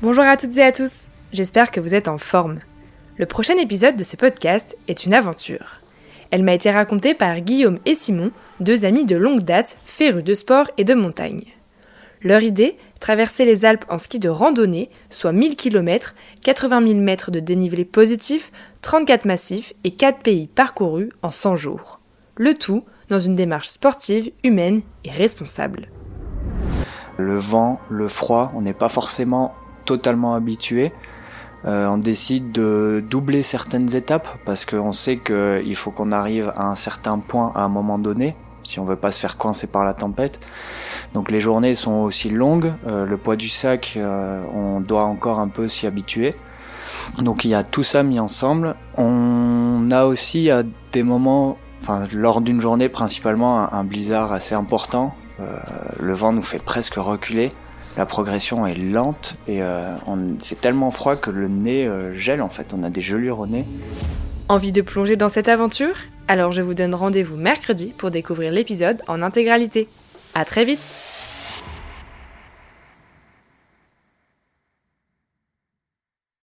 Bonjour à toutes et à tous, j'espère que vous êtes en forme. Le prochain épisode de ce podcast est une aventure. Elle m'a été racontée par Guillaume et Simon, deux amis de longue date, férus de sport et de montagne. Leur idée Traverser les Alpes en ski de randonnée, soit 1000 km, 80 000 mètres de dénivelé positif, 34 massifs et 4 pays parcourus en 100 jours. Le tout dans une démarche sportive, humaine et responsable. Le vent, le froid, on n'est pas forcément totalement habitué. Euh, on décide de doubler certaines étapes parce qu'on sait qu'il faut qu'on arrive à un certain point à un moment donné si on veut pas se faire coincer par la tempête. Donc les journées sont aussi longues, euh, le poids du sac, euh, on doit encore un peu s'y habituer. Donc il y a tout ça mis ensemble. On a aussi à des moments, enfin lors d'une journée principalement, un, blizzard assez important. le vent nous fait presque reculer la progression est lente et euh, c'est tellement froid que le nez euh, gèle en fait, on a des gelures au nez. Envie de plonger dans cette aventure? Alors je vous donne rendez-vous mercredi pour découvrir l'épisode en intégralité. À très vite